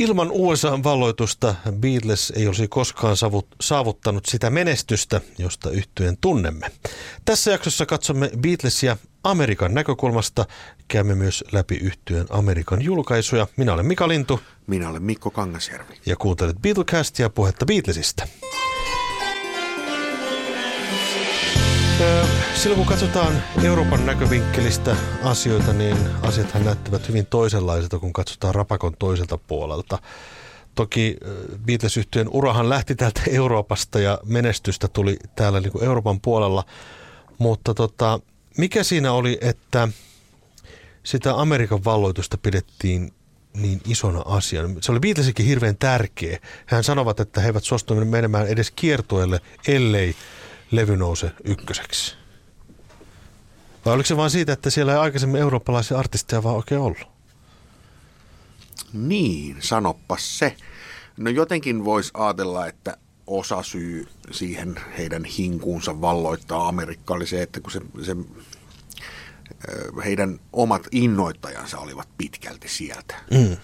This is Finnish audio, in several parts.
Ilman USAn valloitusta Beatles ei olisi koskaan saavuttanut sitä menestystä, josta yhtyen tunnemme. Tässä jaksossa katsomme Beatlesia Amerikan näkökulmasta. Käymme myös läpi yhtyön Amerikan julkaisuja. Minä olen Mika Lintu. Minä olen Mikko Kangasjärvi. Ja kuuntelet Beatlecastia puhetta Beatlesista. Silloin kun katsotaan Euroopan näkövinkkelistä asioita, niin asiathan näyttävät hyvin toisenlaisilta, kun katsotaan rapakon toiselta puolelta. Toki beatles urahan lähti täältä Euroopasta ja menestystä tuli täällä niin kuin Euroopan puolella, mutta tota, mikä siinä oli, että sitä Amerikan valloitusta pidettiin niin isona asiana. Se oli Beatlesikin hirveän tärkeä. Hän sanovat, että he eivät suostuneet menemään edes kiertueelle, ellei levy nouse ykköseksi? Vai oliko se vain siitä, että siellä ei aikaisemmin eurooppalaisia artisteja vaan oikein ollut? Niin, sanoppas se. No jotenkin voisi ajatella, että osa syy siihen heidän hinkuunsa valloittaa Amerikka oli se, että kun se, se heidän omat innoittajansa olivat pitkälti sieltä. Mm.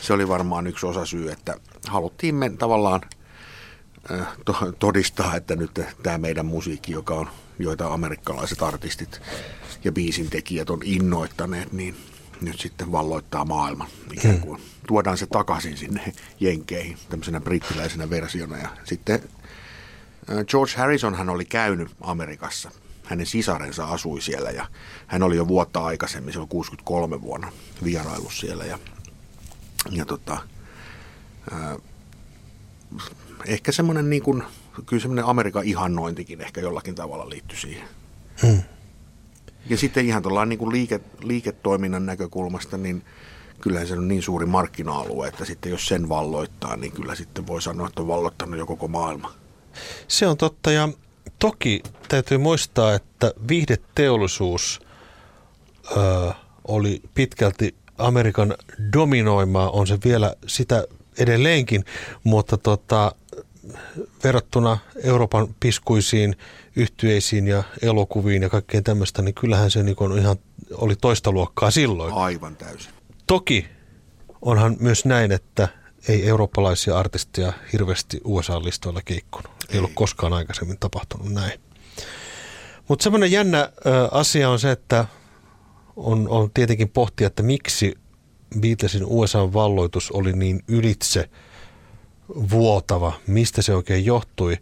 Se oli varmaan yksi osa syy, että haluttiin men, tavallaan – Äh, todistaa, että nyt tämä meidän musiikki, joka on, joita amerikkalaiset artistit ja biisintekijät on innoittaneet, niin nyt sitten valloittaa maailman. Ikään kuin hmm. tuodaan se takaisin sinne Jenkeihin tämmöisenä brittiläisenä versiona. Ja sitten äh, George Harrison hän oli käynyt Amerikassa. Hänen sisarensa asui siellä ja hän oli jo vuotta aikaisemmin, se on 63 vuonna vierailu siellä. Ja, ja tota, äh, ehkä semmoinen niin kuin, kyllä semmoinen Amerikan ihannointikin ehkä jollakin tavalla liittyy siihen. Hmm. Ja sitten ihan tuolla niin kuin liike, liiketoiminnan näkökulmasta, niin kyllähän se on niin suuri markkina-alue, että sitten jos sen valloittaa, niin kyllä sitten voi sanoa, että on valloittanut jo koko maailma. Se on totta ja toki täytyy muistaa, että viihdeteollisuus ö, oli pitkälti Amerikan dominoimaa, on se vielä sitä edelleenkin, mutta tota, verrattuna Euroopan piskuisiin yhtyeisiin ja elokuviin ja kaikkeen tämmöistä, niin kyllähän se niin ihan oli toista luokkaa silloin. Aivan täysin. Toki onhan myös näin, että ei eurooppalaisia artisteja hirveästi USA-listoilla keikkunut. Ei, ei ollut koskaan aikaisemmin tapahtunut näin. Mutta semmoinen jännä ö, asia on se, että on, on tietenkin pohtia, että miksi Beatlesin USA-valloitus oli niin ylitse – vuotava. Mistä se oikein johtui?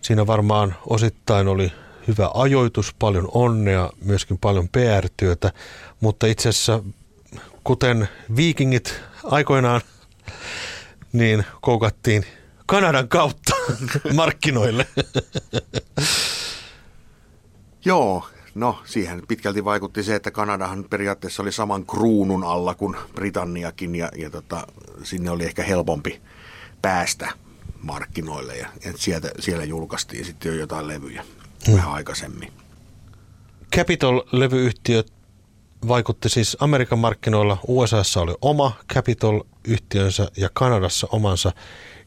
Siinä varmaan osittain oli hyvä ajoitus, paljon onnea, myöskin paljon PR-työtä, mutta itse asiassa kuten viikingit aikoinaan, niin koukattiin Kanadan kautta markkinoille. Joo, No, siihen pitkälti vaikutti se, että Kanadahan periaatteessa oli saman kruunun alla kuin Britanniakin ja, ja tota, sinne oli ehkä helpompi päästä markkinoille ja, ja sieltä, siellä julkaistiin sitten jo jotain levyjä hmm. vähän aikaisemmin. Capitol-levyyhtiö vaikutti siis Amerikan markkinoilla. USAssa oli oma Capitol-yhtiönsä ja Kanadassa omansa.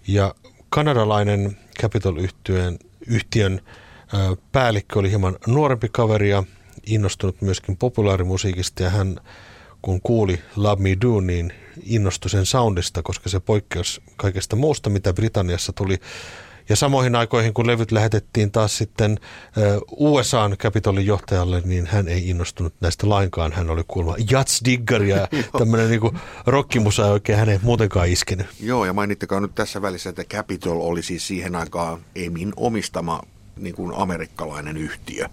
Ja kanadalainen Capitol-yhtiön yhtiön päällikkö oli hieman nuorempi kaveri ja innostunut myöskin populaarimusiikista ja hän kun kuuli Love Me Do, niin innostui sen soundista, koska se poikkeus kaikesta muusta, mitä Britanniassa tuli. Ja samoihin aikoihin, kun levyt lähetettiin taas sitten USAn Capitolin johtajalle, niin hän ei innostunut näistä lainkaan. Hän oli kuulemma jatsdigger ja tämmöinen niin rockimusa ei oikein hänen muutenkaan iskenyt. Joo, ja mainittakaa nyt tässä välissä, että Capitol oli siis siihen aikaan Emin omistama niin kuin amerikkalainen yhtiö.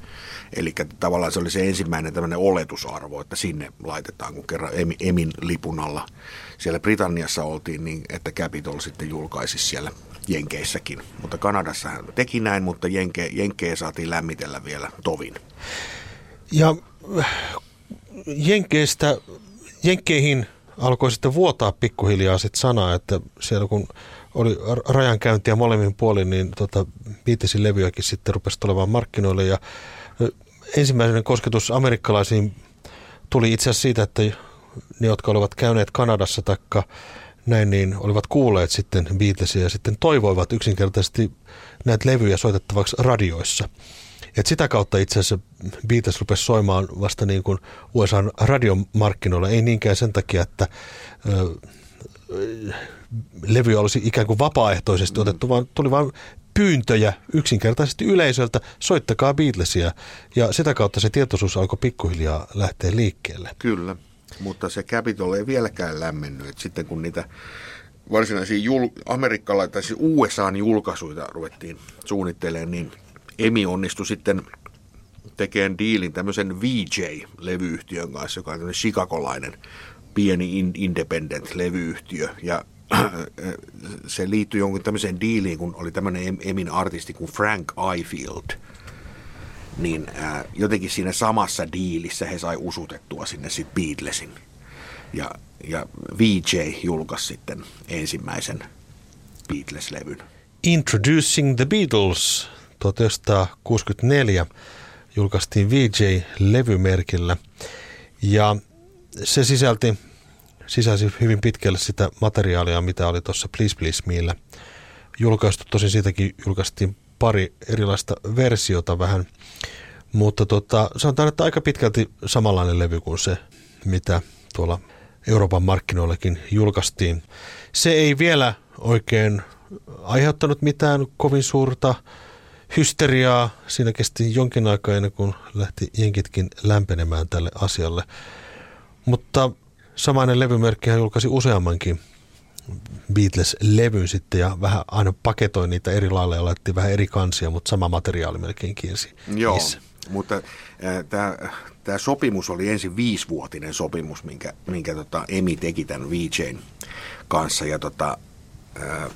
Eli tavallaan se oli se ensimmäinen tämmöinen oletusarvo, että sinne laitetaan, kun kerran Emin lipun alla siellä Britanniassa oltiin, niin että Capitol sitten julkaisi siellä Jenkeissäkin. Mutta Kanadassa hän teki näin, mutta Jenke, Jenkkeä saatiin lämmitellä vielä tovin. Ja Jenkeistä, Jenkkeihin alkoi sitten vuotaa pikkuhiljaa sitten sanaa, että siellä kun oli rajankäyntiä molemmin puolin, niin tota, Beatlesin levyjäkin sitten rupesi tulemaan markkinoille ja ensimmäinen kosketus amerikkalaisiin tuli itse asiassa siitä, että ne, jotka olivat käyneet Kanadassa taikka näin, niin olivat kuulleet sitten Beatlesia ja sitten toivoivat yksinkertaisesti näitä levyjä soitettavaksi radioissa. Et sitä kautta itse asiassa Beatles rupesi soimaan vasta niin kuin USA radiomarkkinoilla, ei niinkään sen takia, että levyjä olisi ikään kuin vapaaehtoisesti otettu, vaan tuli vain pyyntöjä yksinkertaisesti yleisöltä, soittakaa Beatlesia. Ja sitä kautta se tietoisuus alkoi pikkuhiljaa lähteä liikkeelle. Kyllä, mutta se Capitol ei vieläkään lämmennyt. Et sitten kun niitä varsinaisia jul- amerikkalaisia tai siis USAn julkaisuja ruvettiin suunnittelemaan, niin Emi onnistui sitten tekemään diilin tämmöisen VJ-levyyhtiön kanssa, joka on tämmöinen chicagolainen pieni independent-levyyhtiö. Ja se liittyi jonkun tämmöiseen diiliin, kun oli tämmöinen Emin artisti kuin Frank Ifield. Niin ää, jotenkin siinä samassa diilissä he sai usutettua sinne sitten Beatlesin. Ja, ja VJ julkaisi sitten ensimmäisen Beatles-levyn. Introducing the Beatles 1964 julkaistiin VJ-levymerkillä. Ja se sisälti sisälsi hyvin pitkälle sitä materiaalia, mitä oli tuossa Please Please Meillä julkaistu. Tosin siitäkin julkaistiin pari erilaista versiota vähän, mutta tota, sanotaan, että aika pitkälti samanlainen levy kuin se, mitä tuolla Euroopan markkinoillekin julkaistiin. Se ei vielä oikein aiheuttanut mitään kovin suurta hysteriaa. Siinä kesti jonkin aikaa ennen kuin lähti jenkitkin lämpenemään tälle asialle. Mutta samainen levymerkki julkaisi useammankin Beatles-levyn sitten ja vähän aina paketoi niitä eri lailla ja laitettiin vähän eri kansia, mutta sama materiaali melkein kielsi. Joo, niissä. mutta äh, tämä sopimus oli ensin viisivuotinen sopimus, minkä, minkä tota, Emi teki tämän VJn kanssa ja tota, äh,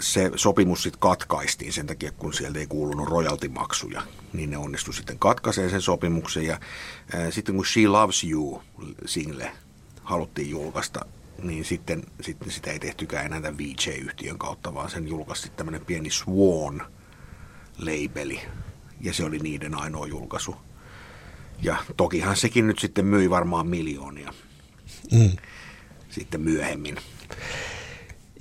se sopimus sitten katkaistiin sen takia, kun sieltä ei kuulunut royaltimaksuja, niin ne onnistui sitten katkaiseen sen sopimuksen ja sitten kun She Loves You single haluttiin julkaista, niin sitten, sitten sitä ei tehtykään enää tämän VJ-yhtiön kautta, vaan sen julkaisi tämmöinen pieni Swan-labeli, ja se oli niiden ainoa julkaisu. Ja tokihan sekin nyt sitten myi varmaan miljoonia mm. sitten myöhemmin.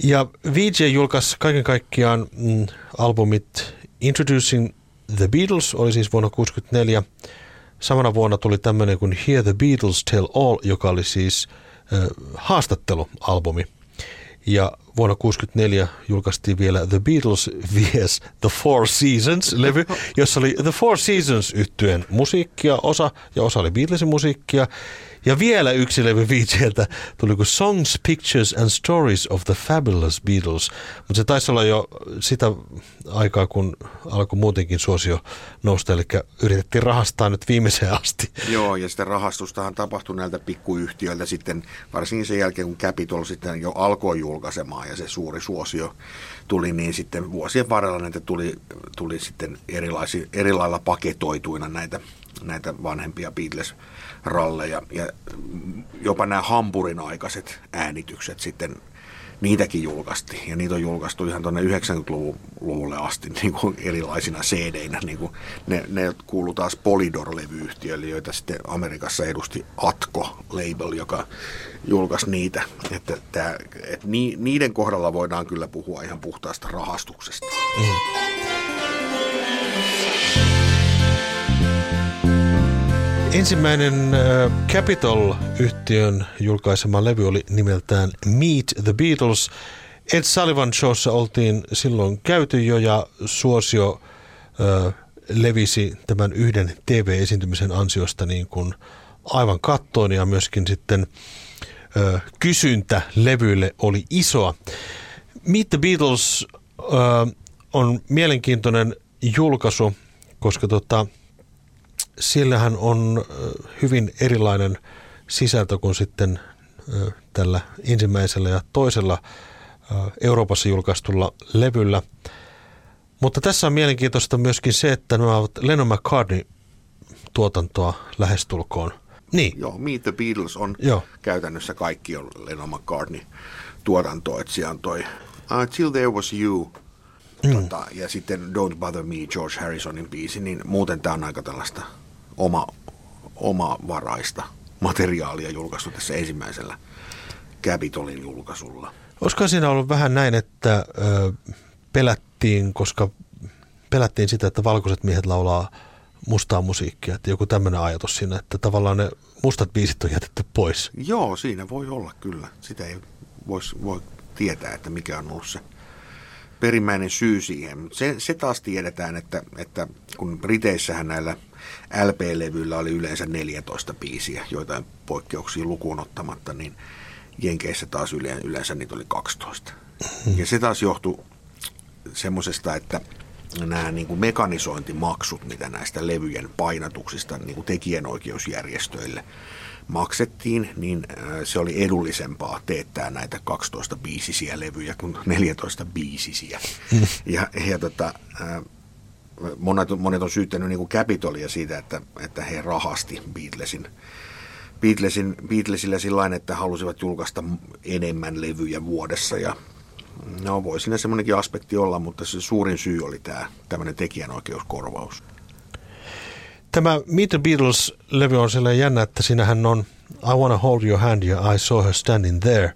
Ja VJ julkaisi kaiken kaikkiaan mm, albumit Introducing the Beatles, oli siis vuonna 1964, Samana vuonna tuli tämmöinen kuin Hear the Beatles Tell All, joka oli siis äh, haastattelualbumi. Ja vuonna 1964 julkaistiin vielä The Beatles vs. The Four Seasons-levy, jossa oli The Four Seasons yhtyeen musiikkia, osa ja osa oli Beatlesin musiikkia. Ja vielä yksi levy VJltä tuli kuin Songs, Pictures and Stories of the Fabulous Beatles. Mutta se taisi olla jo sitä aikaa, kun alkoi muutenkin suosio nousta, eli yritettiin rahastaa nyt viimeiseen asti. Joo, ja sitä rahastustahan tapahtui näiltä pikkuyhtiöiltä sitten, varsinkin sen jälkeen, kun Capitol sitten jo alkoi julkaisemaan ja se suuri suosio tuli, niin sitten vuosien varrella näitä tuli, tuli sitten erilaisi, erilailla paketoituina näitä, näitä vanhempia Beatles ralleja ja jopa nämä Hampurin aikaiset äänitykset sitten niitäkin julkaistiin. Ja niitä on julkaistu ihan tuonne 90-luvulle asti niin kuin erilaisina CD-inä. Niin kuin ne, ne kuuluu taas Polydor-levyyhtiöille, joita sitten Amerikassa edusti Atko-label, joka julkaisi niitä. Että tämä, että niiden kohdalla voidaan kyllä puhua ihan puhtaasta rahastuksesta. Mm. Ensimmäinen äh, Capitol-yhtiön julkaisema levy oli nimeltään Meet the Beatles. Ed Sullivan Showssa oltiin silloin käyty jo ja suosio äh, levisi tämän yhden TV-esiintymisen ansiosta niin kuin aivan kattoon ja myöskin sitten äh, kysyntä levyille oli isoa. Meet the Beatles on mielenkiintoinen julkaisu, koska tota, siellähän on hyvin erilainen sisältö kuin sitten tällä ensimmäisellä ja toisella Euroopassa julkaistulla levyllä. Mutta tässä on mielenkiintoista myöskin se, että nämä ovat Lennon McCartney tuotantoa lähestulkoon. Niin. Joo, Meet the Beatles on Joo. käytännössä kaikki on Lennon McCartney tuotantoa, että siellä on toi Uh, Till There Was You. Mm. Tota, ja sitten Don't Bother Me, George Harrisonin biisi, niin muuten tämä on aika tällaista oma, omavaraista materiaalia julkaistu tässä ensimmäisellä Capitolin julkaisulla. Olisiko siinä ollut vähän näin, että ö, pelättiin, koska pelättiin sitä, että valkoiset miehet laulaa mustaa musiikkia, että joku tämmöinen ajatus siinä, että tavallaan ne mustat biisit on jätetty pois. Joo, siinä voi olla kyllä. Sitä ei vois, voi tietää, että mikä on ollut se perimmäinen syy siihen. Se, se taas tiedetään, että, että kun Briteissähän näillä LP-levyillä oli yleensä 14 biisiä, joitain poikkeuksia lukuun ottamatta, niin Jenkeissä taas yleensä niitä oli 12. Hmm. Ja se taas johtui semmoisesta, että nämä niin kuin mekanisointimaksut, mitä näistä levyjen painatuksista niin kuin tekijänoikeusjärjestöille maksettiin, niin äh, se oli edullisempaa teettää näitä 12 biisisiä levyjä kuin 14 biisisiä. Hmm. Ja, ja tota, äh, monet, monet on syyttänyt niin Capitolia siitä, että, että he rahasti Beatlesin Beatlesin, Beatlesillä sillä että halusivat julkaista enemmän levyjä vuodessa ja no voi siinä semmoinenkin aspekti olla, mutta se suurin syy oli tämä tämmöinen tekijänoikeuskorvaus. Tämä Meet the Beatles-levy on sellainen jännä, että siinähän on I Wanna Hold Your Hand ja I Saw Her Standing There.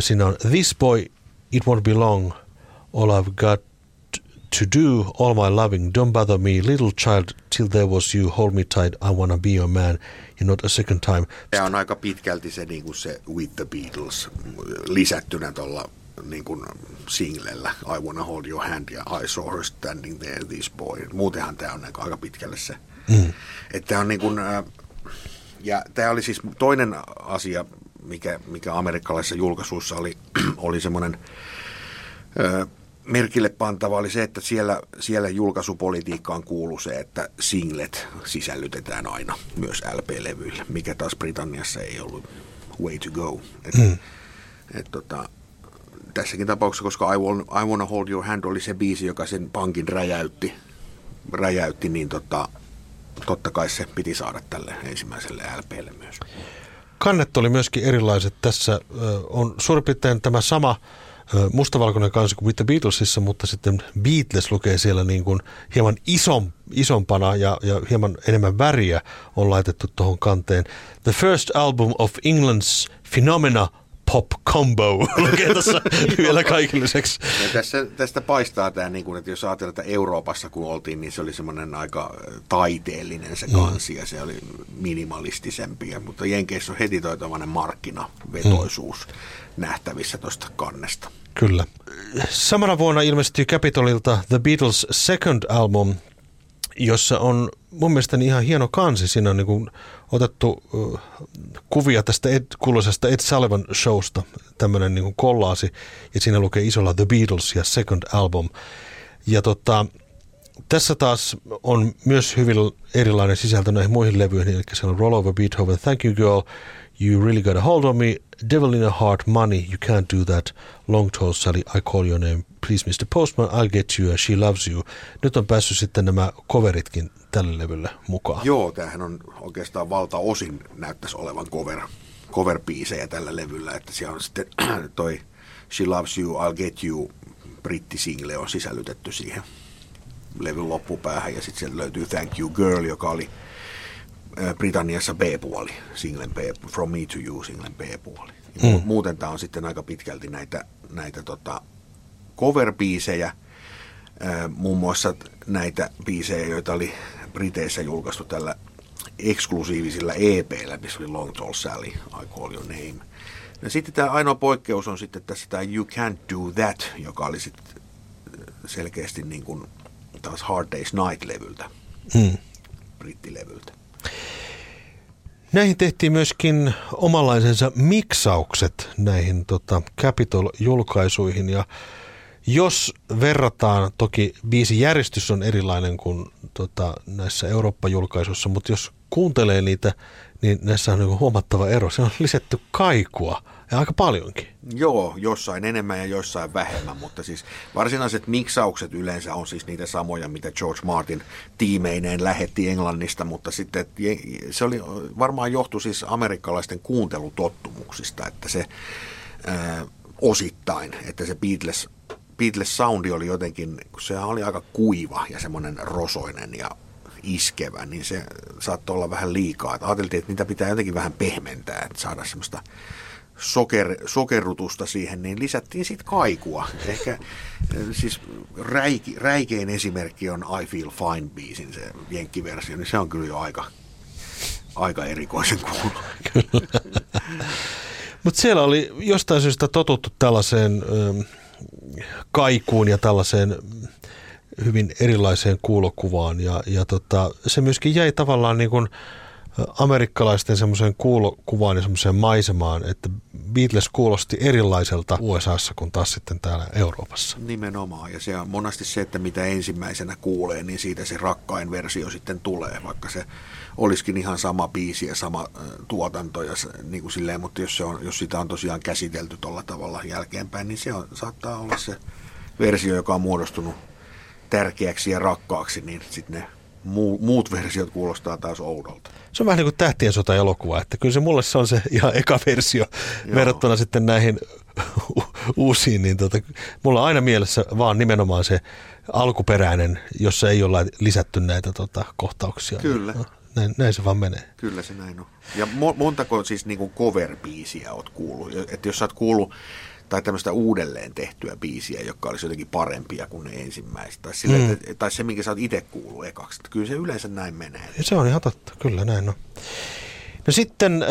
Siinä on This Boy, It Won't Be Long, All I've Got to do all my loving, don't bother me, little child, till there was you, hold me tight, I wanna be your man, and not a second time. Tämä on aika pitkälti se, niin kuin se With the Beatles lisättynä tuolla niin kuin singlellä I wanna hold your hand ja I saw her standing there, this boy. Muutenhan tämä on aika pitkälle se. Mm. Että on niin kuin, ja tämä oli siis toinen asia, mikä, mikä amerikkalaisessa julkaisussa oli, oli semmoinen merkille pantava oli se, että siellä, siellä julkaisupolitiikkaan kuuluu se, että singlet sisällytetään aina myös LP-levyille, mikä taas Britanniassa ei ollut way to go. Et, mm. et, tota, tässäkin tapauksessa, koska I, want, I Wanna Hold Your Hand oli se biisi, joka sen pankin räjäytti, räjäytti niin tota, totta kai se piti saada tälle ensimmäiselle LPlle myös. Kannet oli myöskin erilaiset. Tässä on suurin piirtein tämä sama mustavalkoinen kansi kuin the Beatlesissa, mutta sitten Beatles lukee siellä niin kuin hieman ison, isompana ja, ja hieman enemmän väriä on laitettu tuohon kanteen. The first album of England's phenomena pop combo lukee tässä vielä kaikilliseksi. Ja tässä, tästä paistaa tämä, niin kuin, että jos ajatellaan, että Euroopassa kun oltiin, niin se oli semmoinen aika taiteellinen se kansi mm. ja se oli minimalistisempi. Mutta Jenkeissä on heti toi markkinavetoisuus mm. nähtävissä tuosta kannesta. Kyllä. Samana vuonna ilmestyi Capitolilta The Beatles' second album, jossa on mun mielestäni ihan hieno kansi. Siinä on niin kuin otettu kuvia tästä Ed, kuuluisesta Ed Sullivan showsta, tämmöinen niin kollaasi, ja siinä lukee isolla The Beatles ja Second Album. Ja tota, tässä taas on myös hyvin erilainen sisältö näihin muihin levyihin, eli siellä on Roll Over Beethoven, Thank You Girl, You Really Got a Hold on Me, Devil in a Heart, Money, You Can't Do That, Long Tall Sally, I Call Your Name, Please Mr. Postman, I'll Get You, She Loves You. Nyt on päässyt sitten nämä coveritkin tälle levylle mukaan. Joo, tämähän on oikeastaan valtaosin näyttäisi olevan cover, cover-biisejä tällä levyllä, että siellä on sitten toi She Loves You, I'll Get You brittisingle on sisällytetty siihen levyn loppupäähän ja sitten sieltä löytyy Thank You Girl, joka oli Britanniassa B-puoli, singlen B, From Me to You singlen B-puoli. Mm. Muuten tämä on sitten aika pitkälti näitä, näitä tota cover-biisejä, muun muassa näitä biisejä, joita oli Briteissä julkaistu tällä eksklusiivisilla EPllä, missä oli Long Tall Sally, I Call Your Name. Ja sitten tämä ainoa poikkeus on sitten tässä tämä You Can't Do That, joka oli sitten selkeästi niin kuin taas Hard Day's Night-levyltä, hmm. brittilevyltä. Näihin tehtiin myöskin omanlaisensa miksaukset näihin tota, Capitol-julkaisuihin ja jos verrataan, toki biisi järjestys on erilainen kuin tota, näissä Eurooppa-julkaisuissa, mutta jos kuuntelee niitä, niin näissä on niin huomattava ero. Se on lisätty kaikua ja aika paljonkin. Joo, jossain enemmän ja jossain vähemmän, mutta siis varsinaiset miksaukset yleensä on siis niitä samoja, mitä George Martin tiimeineen lähetti Englannista, mutta sitten se oli varmaan johtu siis amerikkalaisten kuuntelutottumuksista, että se ää, osittain, että se Beatles, Beatles soundi oli jotenkin, kun se oli aika kuiva ja semmoinen rosoinen ja iskevä, niin se saattoi olla vähän liikaa. Ajateltiin, että niitä pitää jotenkin vähän pehmentää, että saada semmoista soker, sokerrutusta siihen, niin lisättiin sitten kaikua. Ehkä äh, siis räiki, räikein esimerkki on I Feel Fine biisin se jenkkiversio, niin se on kyllä jo aika, aika erikoisen kuulu. Mutta siellä oli jostain syystä totuttu tällaiseen ö, kaikuun ja tällaiseen hyvin erilaiseen kuulokuvaan ja, ja tota, se myöskin jäi tavallaan niin kuin amerikkalaisten semmoiseen kuulokuvaan ja semmoiseen maisemaan, että Beatles kuulosti erilaiselta USAssa kuin taas sitten täällä Euroopassa. Nimenomaan, ja se on monesti se, että mitä ensimmäisenä kuulee, niin siitä se rakkain versio sitten tulee, vaikka se olisikin ihan sama biisi ja sama tuotanto, ja niin kuin silleen, mutta jos, se on, jos sitä on tosiaan käsitelty tuolla tavalla jälkeenpäin, niin se on, saattaa olla se versio, joka on muodostunut tärkeäksi ja rakkaaksi, niin sitten ne muu, muut versiot kuulostaa taas oudolta. Se on vähän niin kuin tähtien sota-elokuva, että kyllä se mulle se on se ihan eka versio Joo. verrattuna sitten näihin uusiin, niin tota, mulla on aina mielessä vaan nimenomaan se alkuperäinen, jossa ei ole lisätty näitä tota, kohtauksia. Kyllä. No, näin, näin se vaan menee. Kyllä se näin on. Ja montako siis niin kuin cover-biisiä oot kuullut? Että jos sä oot kuullut tai tämmöistä uudelleen tehtyä biisiä, joka olisi jotenkin parempia kuin ne ensimmäiset. Tai, sille, mm. että, tai se, minkä sä oot itse kuullut ekaksi. Kyllä se yleensä näin menee. Ja se on ihan totta, kyllä näin on. No sitten äh,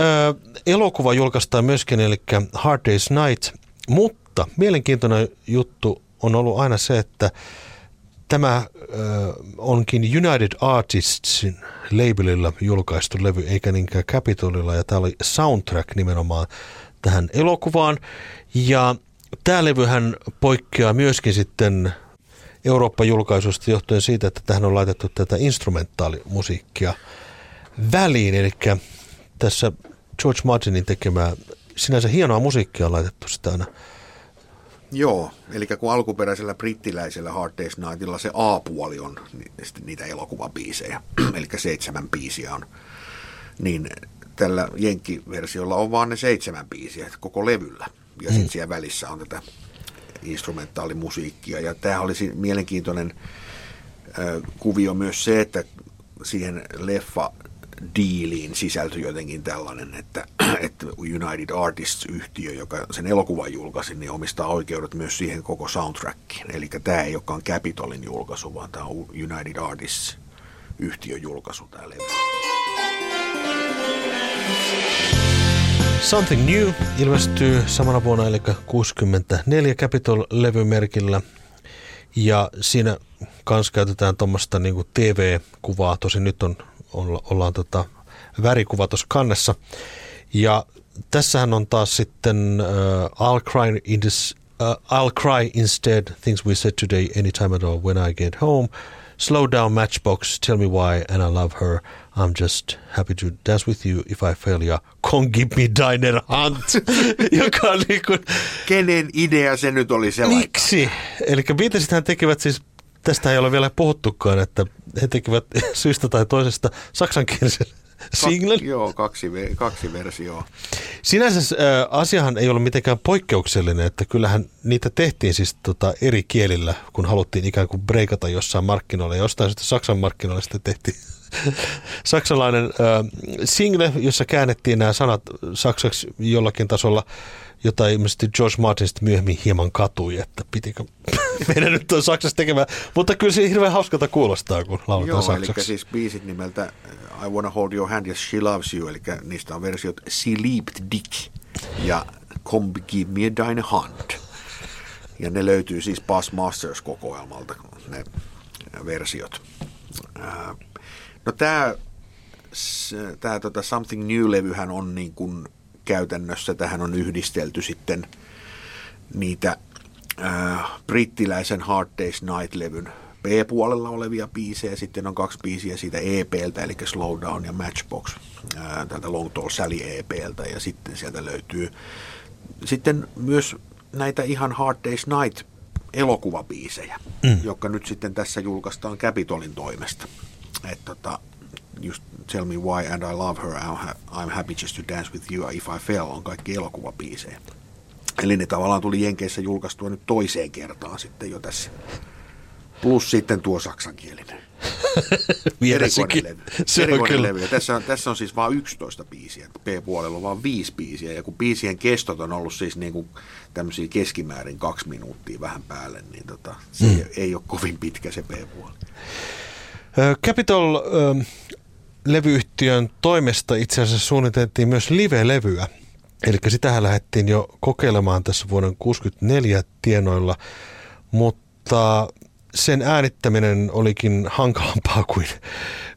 elokuva julkaistaan myöskin, eli Hard Day's Night, mutta mielenkiintoinen juttu on ollut aina se, että tämä äh, onkin United Artistsin labelilla julkaistu levy, eikä niinkään Capitolilla, ja tämä oli soundtrack nimenomaan tähän elokuvaan. Ja tämä levyhän poikkeaa myöskin sitten Eurooppa-julkaisusta johtuen siitä, että tähän on laitettu tätä instrumentaalimusiikkia väliin. Eli tässä George Martinin tekemää sinänsä hienoa musiikkia on laitettu sitä aina Joo, eli kun alkuperäisellä brittiläisellä Hard Day's Nightilla se A-puoli on niitä elokuvabiisejä, eli seitsemän biisiä on, niin tällä Jenkki-versiolla on vaan ne seitsemän biisiä koko levyllä. Ja mm. sitten siellä välissä on tätä instrumentaalimusiikkia. Ja tämä olisi mielenkiintoinen kuvio myös se, että siihen leffa diiliin sisältyi jotenkin tällainen, että, että United Artists-yhtiö, joka sen elokuvan julkaisi, niin omistaa oikeudet myös siihen koko soundtrackiin. Eli tämä ei olekaan Capitolin julkaisu, vaan tämä on United Artists-yhtiön julkaisu tämä levy. Something New ilmestyy samana vuonna, eli 64 Capitol-levymerkillä. Ja siinä kanssa käytetään tuommoista niin TV-kuvaa, tosi nyt on, olla, ollaan tota, värikuva tuossa kannessa. Ja tässähän on taas sitten uh, I'll, cry in this, uh, I'll cry instead, things we said today, anytime at all, when I get home. Slow down Matchbox, tell me why, and I love her. I'm just happy to dance with you if I fail ja Con give me diner hunt, joka on niin kuin... Kenen idea se nyt oli se Miksi? Eli Beatlesithän tekevät siis, tästä ei ole vielä puhuttukaan, että he tekevät syystä tai toisesta saksankielisen single. Ka- joo, kaksi, kaksi versioa. Sinänsä äh, asiahan ei ole mitenkään poikkeuksellinen, että kyllähän niitä tehtiin siis tota, eri kielillä, kun haluttiin ikään kuin breikata jossain markkinoilla. Jostain sitten Saksan markkinoilla sitten tehtiin saksalainen äh, single, jossa käännettiin nämä sanat saksaksi jollakin tasolla, jota ilmeisesti George Martin sitten myöhemmin hieman katui, että pitikö meidän nyt on saksaksi tekemään. Mutta kyllä se hirveän hauskalta kuulostaa, kun lauletaan Joo, saksaksi. eli siis biisit nimeltä I Wanna Hold Your Hand ja She Loves You, eli niistä on versiot She Leaped Dick ja Come Give Me a Dine Hunt. Ja ne löytyy siis Bass Masters-kokoelmalta, ne versiot. No tämä tämä tota Something New-levyhän on niin kuin käytännössä, tähän on yhdistelty sitten niitä äh, brittiläisen Hard Day's Night-levyn B-puolella olevia biisejä, sitten on kaksi biisiä siitä EPltä, eli Slowdown ja Matchbox, ää, tältä Long Tall Sally EPltä, ja sitten sieltä löytyy sitten myös näitä ihan Hard Day's Night elokuvabiisejä, mm. jotka nyt sitten tässä julkaistaan Capitolin toimesta. Et tota, just Tell Me Why and I Love Her, I'm, ha- I'm Happy Just to Dance With You, If I Fell on kaikki elokuvabiisejä. Eli ne tavallaan tuli Jenkeissä julkaistua nyt toiseen kertaan sitten jo tässä. Plus sitten tuo saksankielinen. Erikoinen levy. Se on Erikoinen kyllä. levy. Ja Tässä on, tässä on siis vain 11 biisiä. B-puolella on vain viisi biisiä. Ja kun biisien kestot on ollut siis niin kuin tämmöisiä keskimäärin kaksi minuuttia vähän päälle, niin tota, se mm. ei ole kovin pitkä se B-puoli. Capitol levyyhtiön toimesta itse asiassa suunniteltiin myös live-levyä. Eli sitähän lähdettiin jo kokeilemaan tässä vuoden 64 tienoilla, mutta sen äänittäminen olikin hankalampaa kuin,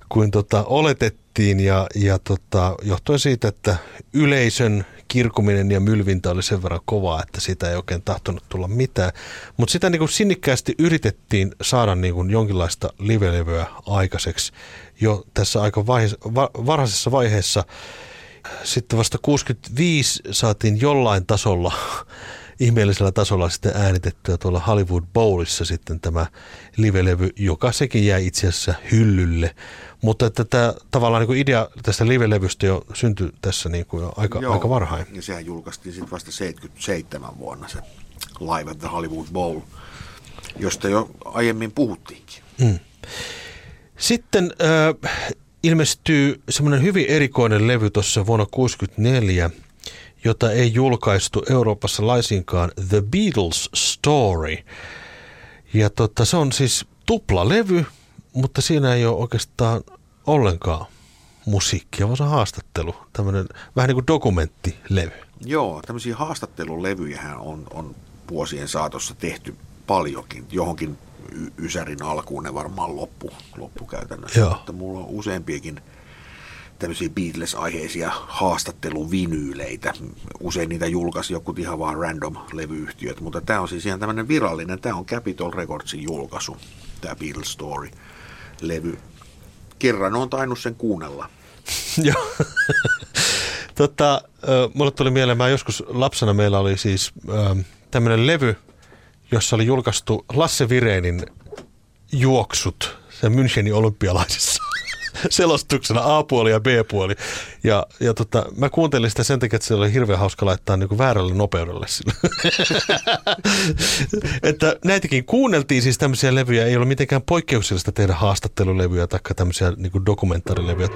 kuin tota, oletettiin ja, ja tota, johtuen siitä, että yleisön kirkuminen ja mylvintä oli sen verran kovaa, että siitä ei oikein tahtonut tulla mitään. Mutta sitä niin kuin sinnikkäästi yritettiin saada niin kuin jonkinlaista live-levyä aikaiseksi jo tässä aika vaihe- va- varhaisessa vaiheessa. Sitten vasta 65 saatiin jollain tasolla, ihmeellisellä tasolla sitten äänitettyä tuolla Hollywood Bowlissa sitten tämä live-levy, joka sekin jäi itse asiassa hyllylle. Mutta että tämä tavallaan niin kuin idea tästä live-levystä jo syntyi tässä niin kuin jo aika, aika varhain. Ja sehän julkaistiin sitten vasta 77 vuonna se Live at the Hollywood Bowl, josta jo aiemmin puhuttiinkin. Sitten äh, ilmestyy semmoinen hyvin erikoinen levy tuossa vuonna 1964, jota ei julkaistu Euroopassa laisinkaan, The Beatles Story. Ja tota, se on siis tuplalevy, mutta siinä ei ole oikeastaan ollenkaan musiikkia, vaan se haastattelu, tämmöinen vähän niin kuin dokumenttilevy. Joo, tämmöisiä haastattelulevyjähän on, on vuosien saatossa tehty paljonkin. Johonkin y- Ysärin alkuun ne varmaan loppu, loppu käytännössä. Joo. Mutta mulla on useampiakin tämmöisiä Beatles-aiheisia haastatteluvinyyleitä. Usein niitä julkaisi joku ihan vaan random levyyhtiöt, mutta tämä on siis ihan tämmöinen virallinen, tämä on Capitol Recordsin julkaisu, tämä Beatles Story-levy. Kerran on tainnut sen kuunnella. Joo. tota, mulle tuli mieleen, mä joskus lapsena meillä oli siis tämmöinen levy, jossa oli julkaistu Lasse Virenin juoksut se Münchenin olympialaisissa selostuksena A-puoli ja B-puoli. Ja, ja tota, mä kuuntelin sitä sen takia, että se oli hirveän hauska laittaa niin kuin väärälle nopeudelle sillä. että näitäkin kuunneltiin siis tämmöisiä levyjä, ei ole mitenkään poikkeuksellista tehdä haastattelulevyjä tai tämmöisiä niin kuin dokumentarilevyjä.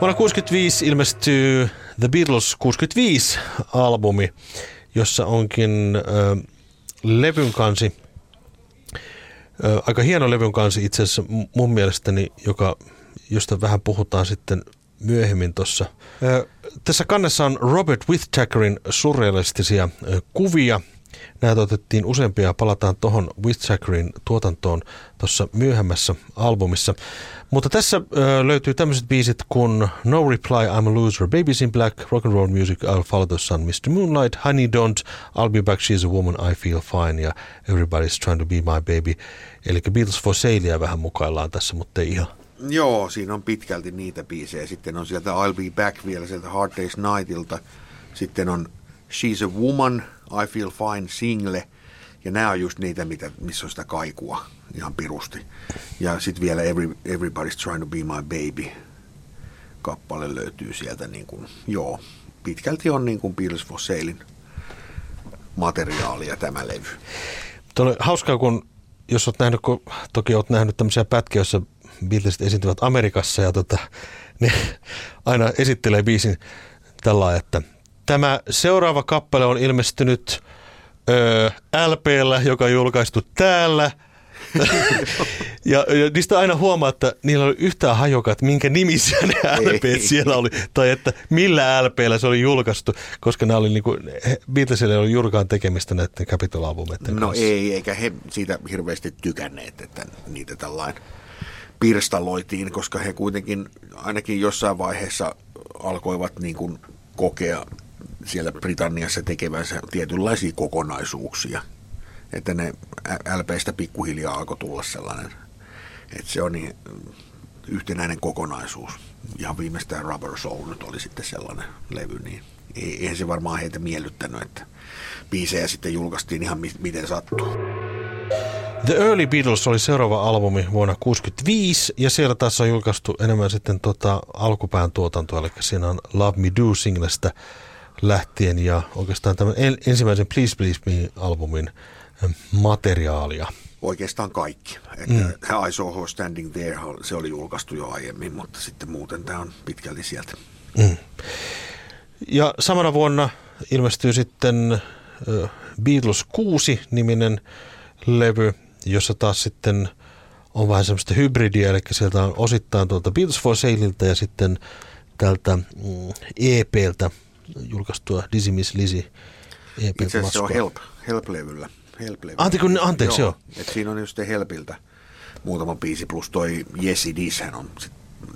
Vuonna 1965 ilmestyy The Beatles 65-albumi, jossa onkin ö, levyn kansi, ö, aika hieno levyn kansi itse asiassa mun mielestäni, joka, josta vähän puhutaan sitten myöhemmin tuossa. Tässä kannessa on Robert Whittakerin surrealistisia kuvia. Näitä otettiin useampia palataan tuohon Whittakerin tuotantoon tuossa myöhemmässä albumissa. Mutta tässä löytyy tämmöiset biisit kuin No Reply, I'm a Loser, Babies in Black, Rock and Roll Music, I'll Follow the Sun, Mr. Moonlight, Honey Don't, I'll Be Back, She's a Woman, I Feel Fine ja Everybody's Trying to Be My Baby. Eli Beatles for Saleia vähän mukaillaan tässä, mutta ei ihan. Joo, siinä on pitkälti niitä biisejä. Sitten on sieltä I'll Be Back vielä sieltä Hard Day's Nightilta. Sitten on She's a Woman, I Feel Fine single. Ja nämä on just niitä, mitä, missä on sitä kaikua ihan pirusti. Ja sitten vielä Every, Everybody's Trying to Be My Baby kappale löytyy sieltä. Niin kuin, joo, pitkälti on niin kuin Beatles for Salein materiaalia tämä levy. Tuo hauskaa, kun jos olet nähnyt, kun toki olet nähnyt tämmöisiä pätkiä, joissa Beatlesit esiintyvät Amerikassa ja tota, ne aina esittelee biisin tällä että tämä seuraava kappale on ilmestynyt öö, LPllä, joka on julkaistu täällä. ja, ja niistä aina huomaa, että niillä oli yhtään hajokaa, että minkä nimisiä ne LP siellä oli, tai että millä LPllä se oli julkaistu, koska nämä oli niinku, Beatlesille oli juurikaan tekemistä näiden Capitol-albumeiden No kanssa. ei, eikä he siitä hirveästi tykänneet, että niitä tällainen pirstaloitiin, koska he kuitenkin ainakin jossain vaiheessa alkoivat niin kuin kokea siellä Britanniassa tekevänsä tietynlaisia kokonaisuuksia. Että ne LPstä pikkuhiljaa alkoi tulla sellainen, että se on niin yhtenäinen kokonaisuus. Ihan viimeistään Rubber Soul nyt oli sitten sellainen levy, niin ei- eihän se varmaan heitä miellyttänyt, että biisejä sitten julkaistiin ihan mi- miten sattuu. The Early Beatles oli seuraava albumi vuonna 1965 ja siellä taas on julkaistu enemmän sitten tota alkupään tuotantoa, eli siinä on Love Me Do singlestä lähtien ja oikeastaan tämän ensimmäisen Please Please Me-albumin materiaalia. Oikeastaan kaikki. Että mm. I Saw Her Standing There, se oli julkaistu jo aiemmin, mutta sitten muuten tämä on pitkälti sieltä. Mm. Ja samana vuonna ilmestyy sitten Beatles 6-niminen levy, jossa taas sitten on vähän semmoista hybridiä, eli sieltä on osittain tuolta Beatles for Saleilta ja sitten tältä mm, EPltä julkaistua Dizzy Miss Lizzy EP Itse asiassa se on Help, Help-levyllä. Help-levyllä. Anteeksi, anteeksi joo. joo. Et siinä on just Helpiltä muutama biisi, plus toi Jesse Dishän on sit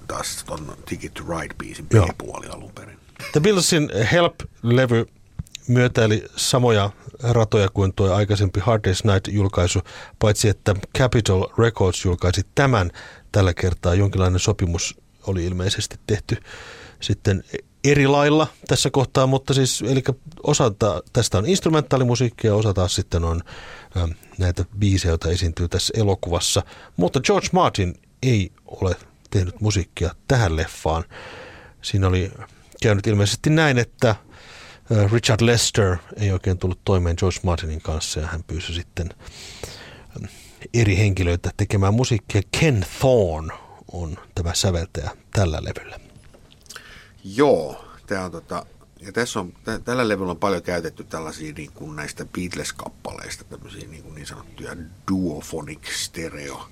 taas ton Ticket to Ride-biisin B-puoli alun perin. The Beatlesin Help-levy myötäili samoja ratoja kuin tuo aikaisempi Hard Day's Night-julkaisu, paitsi että Capitol Records julkaisi tämän tällä kertaa. Jonkinlainen sopimus oli ilmeisesti tehty sitten eri lailla tässä kohtaa, mutta siis eli osa tästä on instrumentaalimusiikkia ja osa taas sitten on ä, näitä biisejä, joita esiintyy tässä elokuvassa. Mutta George Martin ei ole tehnyt musiikkia tähän leffaan. Siinä oli käynyt ilmeisesti näin, että Richard Lester ei oikein tullut toimeen George Martinin kanssa ja hän pyysi sitten eri henkilöitä tekemään musiikkia. Ken Thorne on tämä säveltäjä tällä levyllä. Joo, tämä on tota, ja tässä on, t- tällä levyllä on paljon käytetty tällaisia niin kuin näistä Beatles-kappaleista, tämmöisiä niin, kuin niin sanottuja duophonic stereo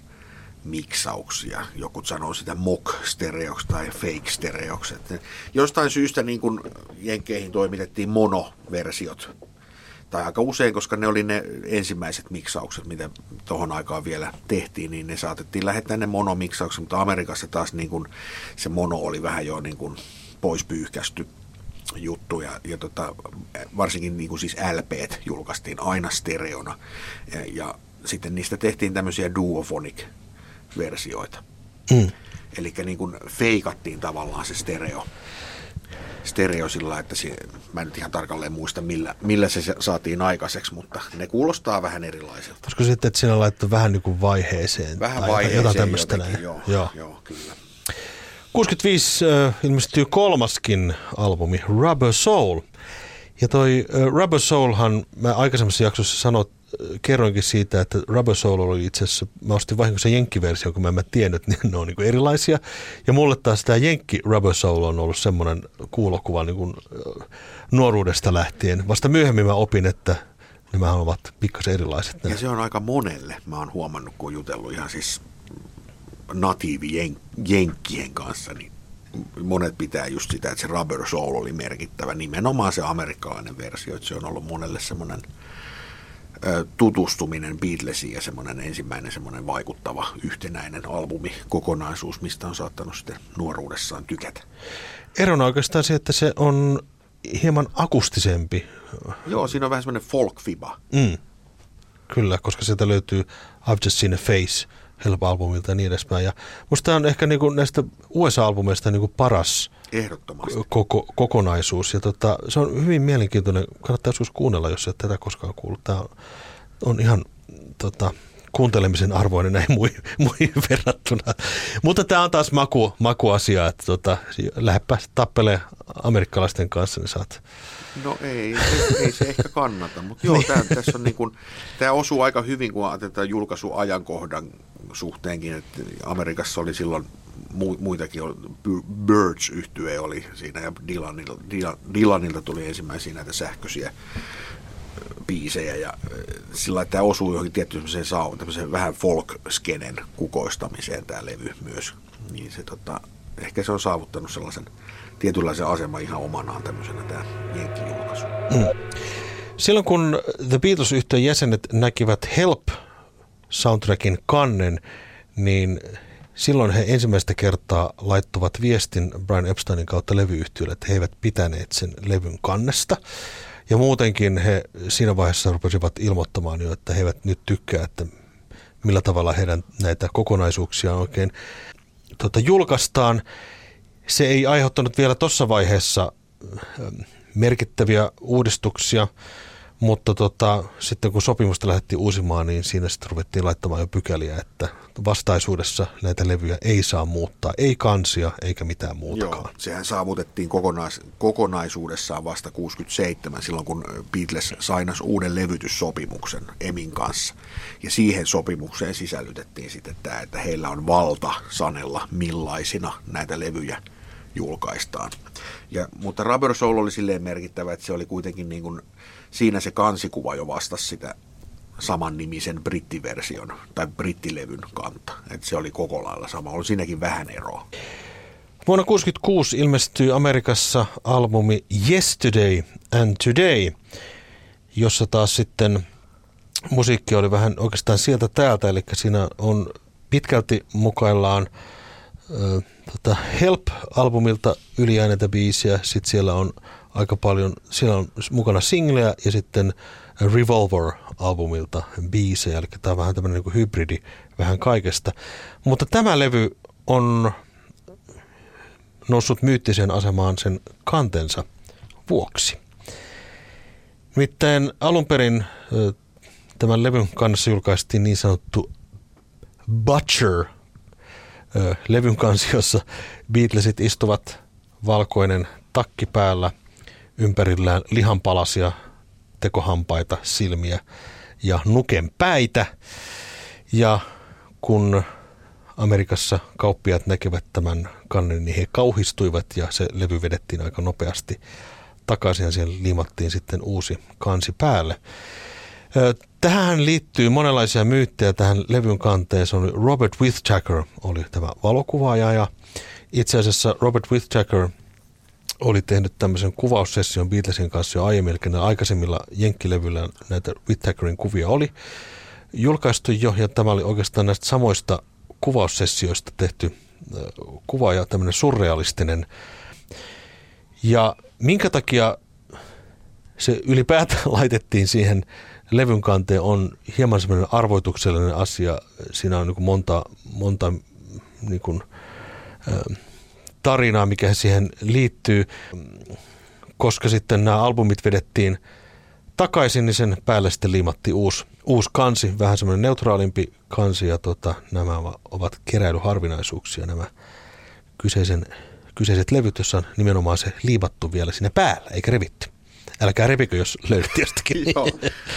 miksauksia. Jokut sanoo sitä mock-stereoksi tai fake-stereoksi. Jostain syystä niin kuin Jenkeihin toimitettiin monoversiot. Tai aika usein, koska ne oli ne ensimmäiset miksaukset, mitä tuohon aikaan vielä tehtiin, niin ne saatettiin lähettää ne monomiksaukset, mutta Amerikassa taas niin kuin se mono oli vähän jo niin kuin pois pyyhkästy juttu ja, ja tota, varsinkin niin kuin siis LP julkaistiin aina stereona ja, ja sitten niistä tehtiin tämmöisiä duophonic versioita. Mm. Eli niin kuin feikattiin tavallaan se stereo, stereo sillä, että se, mä en nyt ihan tarkalleen muista, millä, millä se saatiin aikaiseksi, mutta ne kuulostaa vähän erilaisilta. Olisiko sitten, että siinä laittu vähän niin kuin vaiheeseen? Vähän tai vaiheeseen jotain tämmöistä jotenkin, joo, joo. joo, kyllä. 65 äh, ilmestyy kolmaskin albumi, Rubber Soul. Ja toi äh, Rubber Soulhan, mä aikaisemmassa jaksossa sanot, kerroinkin siitä, että Rubber Soul oli itse asiassa, mä ostin vahingossa jenkkiversio, kun mä en mä tiennyt, että ne on niin erilaisia. Ja mulle taas tämä jenkki Rubber Soul on ollut semmoinen kuulokuva niin kuin nuoruudesta lähtien. Vasta myöhemmin mä opin, että nämä ovat pikkasen erilaiset. Ja se on aika monelle, mä oon huomannut, kun jutellut ihan siis natiivi jenkkien kanssa, niin monet pitää just sitä, että se Rubber Soul oli merkittävä, nimenomaan se amerikkalainen versio, että se on ollut monelle semmoinen – tutustuminen Beatlesiin ja semmoinen ensimmäinen semmoinen vaikuttava yhtenäinen albumi, kokonaisuus, mistä on saattanut sitten nuoruudessaan tykätä. Erona oikeastaan se, että se on hieman akustisempi. Joo, siinä on vähän semmoinen folk-fiba. Mm. Kyllä, koska sieltä löytyy I've Just Seen a Face Help-albumilta ja niin edespäin. Ja musta tämä on ehkä niinku näistä USA-albumeista niinku paras Ehdottomasti. Koko, kokonaisuus. Ja tota, se on hyvin mielenkiintoinen. Kannattaa joskus kuunnella, jos et tätä koskaan kuullut. Tämä on, on ihan tota, kuuntelemisen arvoinen näin muihin, muihin verrattuna. Mutta tämä on taas maku, makuasia, että tota, lähdepä tappelee amerikkalaisten kanssa, niin saat No ei, ei, ei se ehkä kannata, mutta joo, tämä, tässä on niin kuin, tämä osuu aika hyvin, kun ajatellaan julkaisuajankohdan suhteenkin, että Amerikassa oli silloin muitakin, birds yhtye oli siinä ja Dylanilta, Dylanilta tuli ensimmäisiä näitä sähköisiä biisejä ja sillä että tämä osuu johonkin tiettyyn tämmöiseen vähän folk-skenen kukoistamiseen tämä levy myös. Niin se tota, ehkä se on saavuttanut sellaisen tietynlaisen aseman ihan omanaan tämmöisenä tämä jenkkijulkaisu. Mm. Silloin kun The beatles yhteen jäsenet näkivät Help soundtrackin kannen, niin silloin he ensimmäistä kertaa laittuvat viestin Brian Epsteinin kautta levyyhtiölle, että he eivät pitäneet sen levyn kannesta. Ja muutenkin he siinä vaiheessa rupesivat ilmoittamaan jo, että he eivät nyt tykkää, että millä tavalla heidän näitä kokonaisuuksia oikein tota, julkaistaan. Se ei aiheuttanut vielä tuossa vaiheessa merkittäviä uudistuksia, Mutta tota, sitten kun sopimusta lähdettiin uusimaan, niin siinä sitten ruvettiin laittamaan jo pykäliä, että vastaisuudessa näitä levyjä ei saa muuttaa, ei kansia eikä mitään muutakaan. Joo, sehän saavutettiin kokonais, kokonaisuudessaan vasta 67, silloin kun Beatles sainas uuden levytyssopimuksen Emin kanssa. Ja siihen sopimukseen sisällytettiin sitten tämä, että heillä on valta sanella millaisina näitä levyjä julkaistaan. Ja, mutta Rubber Soul oli silleen merkittävä, että se oli kuitenkin niin kuin, siinä se kansikuva jo vastasi sitä saman nimisen brittiversion tai brittilevyn kanta. Että se oli koko lailla sama. Oli siinäkin vähän eroa. Vuonna 1966 ilmestyy Amerikassa albumi Yesterday and Today, jossa taas sitten musiikki oli vähän oikeastaan sieltä täältä, eli siinä on pitkälti mukaillaan tota Help-albumilta yliääneitä biisiä, sitten siellä on aika paljon, siellä on mukana singleja ja sitten Revolver-albumilta biisejä, eli tämä on vähän tämmöinen niin hybridi vähän kaikesta. Mutta tämä levy on noussut myyttiseen asemaan sen kantensa vuoksi. Nimittäin alun perin tämän levyn kannassa julkaistiin niin sanottu Butcher levyn kansiossa Beatlesit istuvat valkoinen takki päällä, ympärillään lihanpalasia, tekohampaita, silmiä ja nuken päitä. Ja kun Amerikassa kauppiaat näkevät tämän kannen, niin he kauhistuivat ja se levy vedettiin aika nopeasti takaisin ja siihen liimattiin sitten uusi kansi päälle. Tähän liittyy monenlaisia myyttejä tähän levyn kanteeseen. Robert Whittaker oli tämä valokuvaaja ja itse asiassa Robert Whittaker oli tehnyt tämmöisen kuvaussession Beatlesin kanssa jo aiemmin, eli aikaisemmilla jenkkilevyillä näitä Whittakerin kuvia oli julkaistu jo, ja tämä oli oikeastaan näistä samoista kuvaussessioista tehty kuva ja tämmöinen surrealistinen. Ja minkä takia se ylipäätään laitettiin siihen levyn kanteen on hieman semmoinen arvoituksellinen asia. Siinä on niin monta, monta niin kuin, tarinaa, mikä siihen liittyy. Koska sitten nämä albumit vedettiin takaisin, niin sen päälle sitten liimattiin uusi, uusi kansi, vähän semmoinen neutraalimpi kansi. Ja tota, nämä ovat keräilyharvinaisuuksia, nämä kyseisen, kyseiset levyt, jossa on nimenomaan se liimattu vielä sinne päällä, eikä revitty. Älkää repikö, jos löydät jostakin. Joo,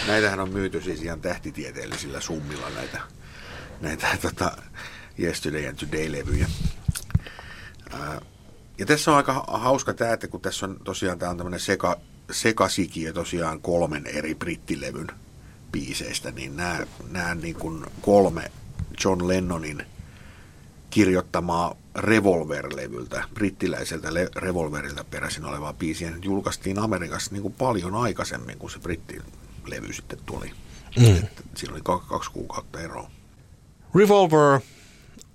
näitähän on myyty siis ihan tähtitieteellisillä summilla näitä, näitä tota, Yesterday and Today-levyjä. ja tässä on aika hauska tämä, että kun tässä on tosiaan tämä on tämmöinen seka, sekasikiö tosiaan kolmen eri brittilevyn biiseistä, niin nämä, nämä niin kuin kolme John Lennonin kirjoittamaa Revolver-levyltä, brittiläiseltä le- Revolverilta peräisin olevaa biisiä, julkaistiin Amerikassa niin kuin paljon aikaisemmin, kun se brittilevy sitten tuli. Mm. Että siinä oli kaksi kuukautta eroa. Revolver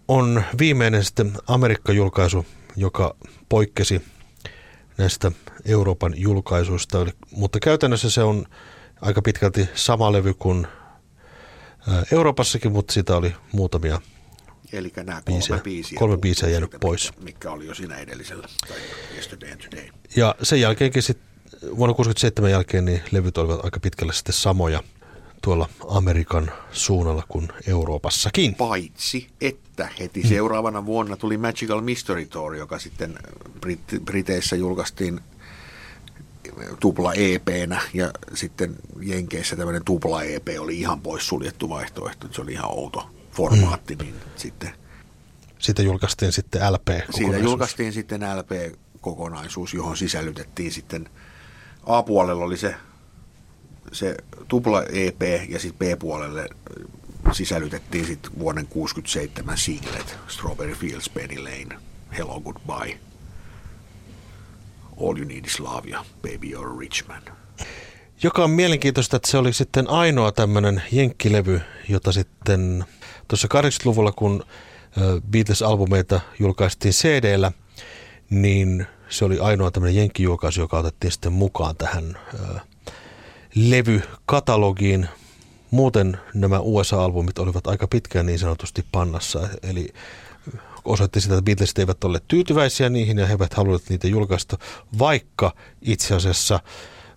on viimeinen sitten Amerikka-julkaisu, joka poikkesi näistä Euroopan julkaisuista, mutta käytännössä se on aika pitkälti sama levy kuin Euroopassakin, mutta sitä oli muutamia Eli nämä kolme biisiä, biisiä, kolme biisiä jäänyt siitä, pois. Mikä, oli jo siinä edellisellä, tai Yesterday and Today. Ja sen jälkeenkin sit, vuonna 1967 jälkeen niin levyt olivat aika pitkälle sitten samoja tuolla Amerikan suunnalla kuin Euroopassakin. Paitsi, että heti hmm. seuraavana vuonna tuli Magical Mystery Tour, joka sitten Brit- Briteissä julkaistiin tupla EP-nä ja sitten Jenkeissä tämmöinen tupla EP oli ihan pois suljettu vaihtoehto. Se oli ihan outo formaatti, mm. niin sitten... Siitä julkaistiin sitten LP Siitä julkaistiin sitten LP-kokonaisuus, johon sisällytettiin sitten A-puolella oli se, se tupla EP ja sitten B-puolelle sisällytettiin sitten vuoden 67 singlet Strawberry Fields, Penny Lane, Hello Goodbye, All You Need Is Love ja Baby You're a Rich Man. Joka on mielenkiintoista, että se oli sitten ainoa tämmöinen jenkkilevy, jota sitten tuossa 80-luvulla, kun Beatles-albumeita julkaistiin CD-llä, niin se oli ainoa tämmöinen jenkkijulkaisu, joka otettiin sitten mukaan tähän levykatalogiin. Muuten nämä USA-albumit olivat aika pitkään niin sanotusti pannassa, eli osoitti sitä, että Beatlesit eivät ole tyytyväisiä niihin ja he eivät halunneet niitä julkaista, vaikka itse asiassa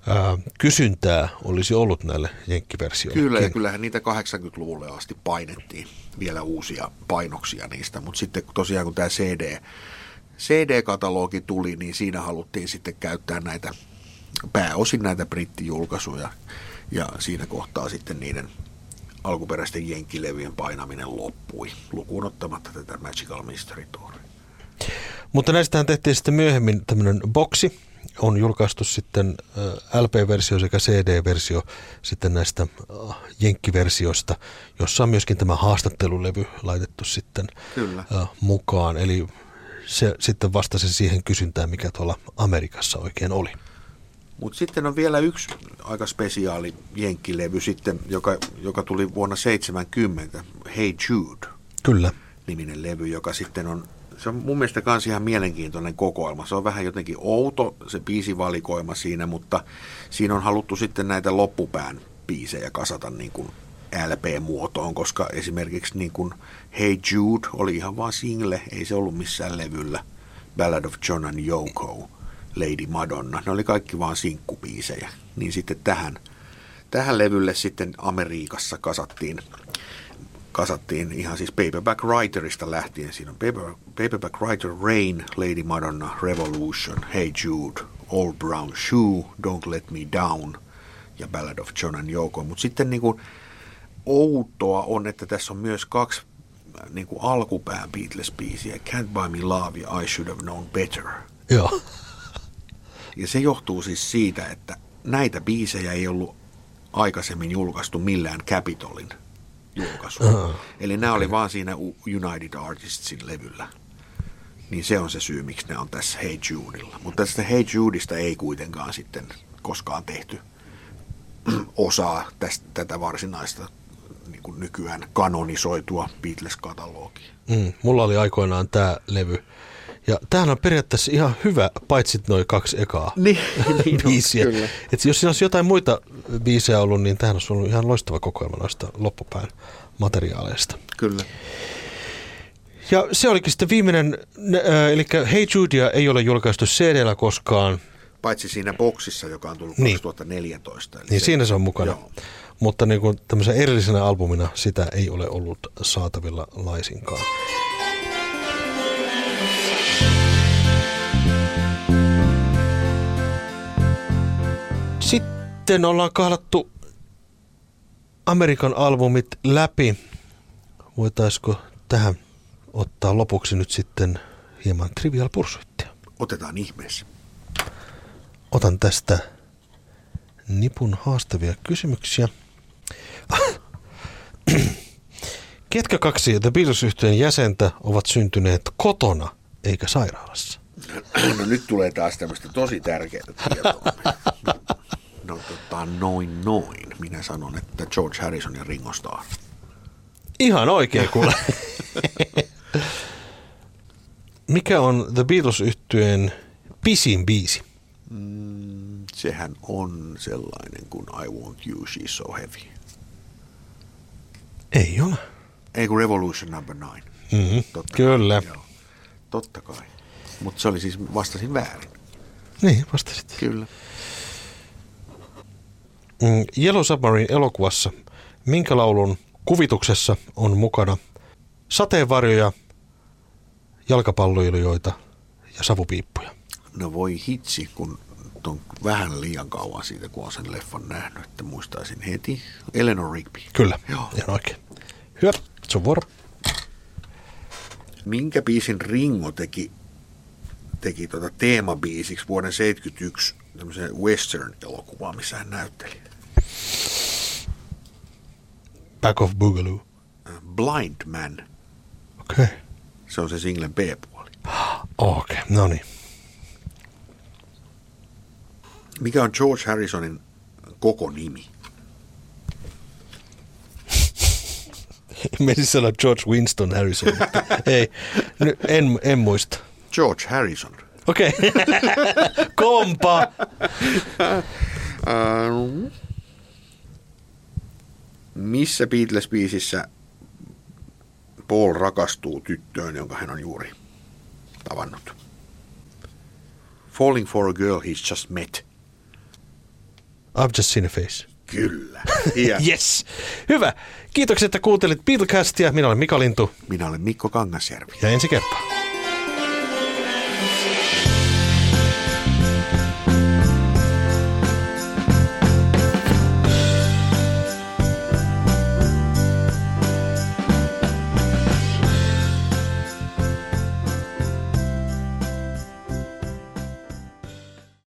ää, kysyntää olisi ollut näille jenkkiversioille. Kyllä, ja kyllähän niitä 80-luvulle asti painettiin vielä uusia painoksia niistä, mutta sitten tosiaan kun tämä CD, CD-katalogi tuli, niin siinä haluttiin sitten käyttää näitä pääosin näitä brittijulkaisuja ja siinä kohtaa sitten niiden alkuperäisten jenkkilevyjen painaminen loppui, lukuun ottamatta tätä Magical Mystery Tour. Mutta näistähän tehtiin sitten myöhemmin tämmöinen boksi, on julkaistu sitten LP-versio sekä CD-versio sitten näistä jenkkiversioista, jossa on myöskin tämä haastattelulevy laitettu sitten Kyllä. mukaan. Eli se sitten vastasi siihen kysyntään, mikä tuolla Amerikassa oikein oli. Mutta sitten on vielä yksi aika spesiaali jenkkilevy sitten, joka, joka tuli vuonna 70, Hey Jude. Kyllä. Niminen levy, joka sitten on, se on mun mielestä myös ihan mielenkiintoinen kokoelma. Se on vähän jotenkin outo se biisivalikoima siinä, mutta siinä on haluttu sitten näitä loppupään biisejä kasata niin kuin LP-muotoon, koska esimerkiksi niin kuin Hey Jude oli ihan vaan single, ei se ollut missään levyllä. Ballad of John and Yoko Lady Madonna. Ne oli kaikki vaan sinkkupiisejä. Niin sitten tähän, tähän levylle sitten Amerikassa kasattiin, kasattiin ihan siis Paperback Writerista lähtien. Siinä on Paper, Paperback Writer Rain, Lady Madonna, Revolution, Hey Jude, Old Brown Shoe, Don't Let Me Down ja Ballad of John and Yoko. Mutta sitten niin kuin outoa on, että tässä on myös kaksi niin kuin alkupään Beatles-biisiä, Can't Buy Me Love ja I Should Have Known Better. Joo. Ja se johtuu siis siitä, että näitä biisejä ei ollut aikaisemmin julkaistu millään Capitolin julkaisu. Uh-huh. Eli nämä oli vaan siinä United Artistsin levyllä. Niin se on se syy, miksi ne on tässä Hey Judeilla. Mutta tästä Hey Judeista ei kuitenkaan sitten koskaan tehty osaa tästä, tätä varsinaista niin kuin nykyään kanonisoitua Beatles-katalogia. Mm, mulla oli aikoinaan tämä levy ja tämähän on periaatteessa ihan hyvä, paitsi noin kaksi ekaa niin, niin biisiä. On, Et jos siinä olisi jotain muita biisejä ollut, niin tämähän olisi ollut ihan loistava kokoelma noista loppupään materiaaleista. Kyllä. Ja se olikin sitten viimeinen, eli Hey Judea ei ole julkaistu cd koskaan. Paitsi siinä boksissa, joka on tullut niin. 2014. Eli niin se, siinä se on mukana. Joo. Mutta niin kuin tämmöisen erillisenä albumina sitä ei ole ollut saatavilla laisinkaan. Sitten ollaan kahlattu Amerikan albumit läpi. Voitaisiko tähän ottaa lopuksi nyt sitten hieman trivial pursuittia? Otetaan ihmeessä. Otan tästä nipun haastavia kysymyksiä. Ketkä kaksi The beatles jäsentä ovat syntyneet kotona eikä sairaalassa? No nyt tulee taas tämmöistä tosi tärkeää tietoa. Tota, noin noin. Minä sanon, että George Harrison ja Ringo Starr. Ihan oikein kuule. Mikä on The beatles yhtyeen pisin biisi? Mm, sehän on sellainen kuin I Want You, She's So Heavy. Ei ole. Ei kun Revolution Number 9. Mm-hmm. Totta Kyllä. Kai, joo. Totta kai. Mutta se oli siis, vastasin väärin. Niin, vastasit. Kyllä. Mm, Yellow Submarine elokuvassa, minkä laulun kuvituksessa on mukana sateenvarjoja, jalkapalloilijoita ja savupiippuja? No voi hitsi, kun on vähän liian kauan siitä, kun on sen leffan nähnyt, että muistaisin heti Eleanor Rigby. Kyllä, Joo. ihan oikein. Hyvä, se on vuoro. Minkä biisin Ringo teki, teki tuota teemabiisiksi vuoden 1971 tämmöisen western-elokuvaan, missä hän näytteli? Back of Boogaloo. Blind Man. Okei. Okay. Se on se singlen B-puoli. Okei, okay, no niin. Mikä on George Harrisonin koko nimi? Menisin sanoa George Winston Harrison. Ei, en, en muista. George Harrison. Okei. Okay. Kompa. uh, missä Beatles-biisissä Paul rakastuu tyttöön, jonka hän on juuri tavannut? Falling for a girl he's just met. I've just seen a face. Kyllä. Hieno. Yes. Hyvä. Kiitoksia, että kuuntelit Beatlecastia. Minä olen Mika Lintu Minä olen Mikko Kangasjärvi. ja ensi kertaa.